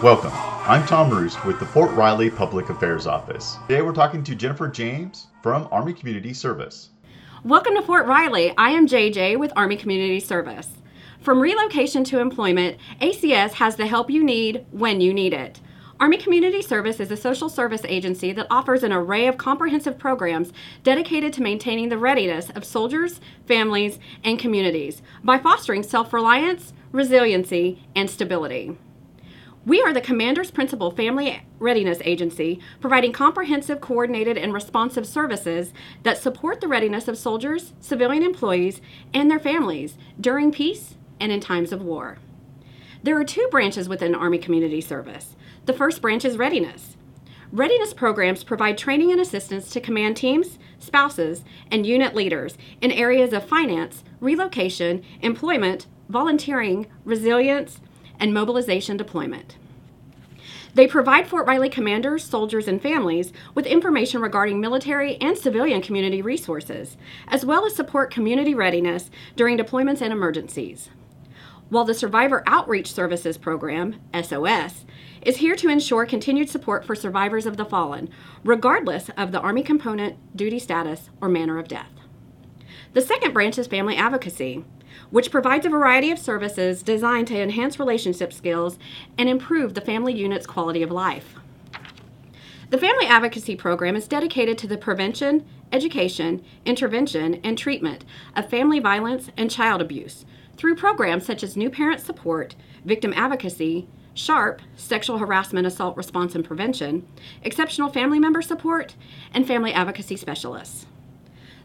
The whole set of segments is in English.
Welcome. I'm Tom Roos with the Fort Riley Public Affairs Office. Today we're talking to Jennifer James from Army Community Service. Welcome to Fort Riley. I am JJ with Army Community Service. From relocation to employment, ACS has the help you need when you need it. Army Community Service is a social service agency that offers an array of comprehensive programs dedicated to maintaining the readiness of soldiers, families, and communities by fostering self reliance, resiliency, and stability. We are the Commander's Principal Family Readiness Agency, providing comprehensive, coordinated, and responsive services that support the readiness of soldiers, civilian employees, and their families during peace and in times of war. There are two branches within Army Community Service the first branch is readiness. Readiness programs provide training and assistance to command teams, spouses, and unit leaders in areas of finance, relocation, employment, volunteering, resilience, and mobilization deployment. They provide Fort Riley commanders, soldiers, and families with information regarding military and civilian community resources, as well as support community readiness during deployments and emergencies. While the Survivor Outreach Services Program, SOS, is here to ensure continued support for survivors of the fallen, regardless of the Army component, duty status, or manner of death. The second branch is family advocacy, which provides a variety of services designed to enhance relationship skills and improve the family unit's quality of life. The Family Advocacy Program is dedicated to the prevention, education, intervention, and treatment of family violence and child abuse through programs such as New Parent Support, Victim Advocacy, SHARP, Sexual Harassment Assault Response and Prevention, Exceptional Family Member Support, and Family Advocacy Specialists.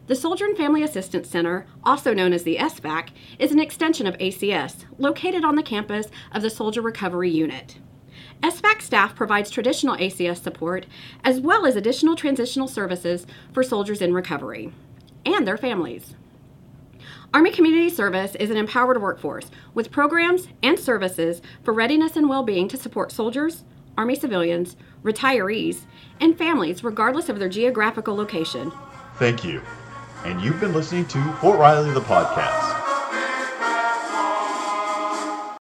The Soldier and Family Assistance Center, also known as the SFAC, is an extension of ACS, located on the campus of the Soldier Recovery Unit. SFAC staff provides traditional ACS support as well as additional transitional services for soldiers in recovery and their families. Army Community Service is an empowered workforce with programs and services for readiness and well being to support soldiers, Army civilians, retirees, and families regardless of their geographical location. Thank you. And you've been listening to Fort Riley the Podcast.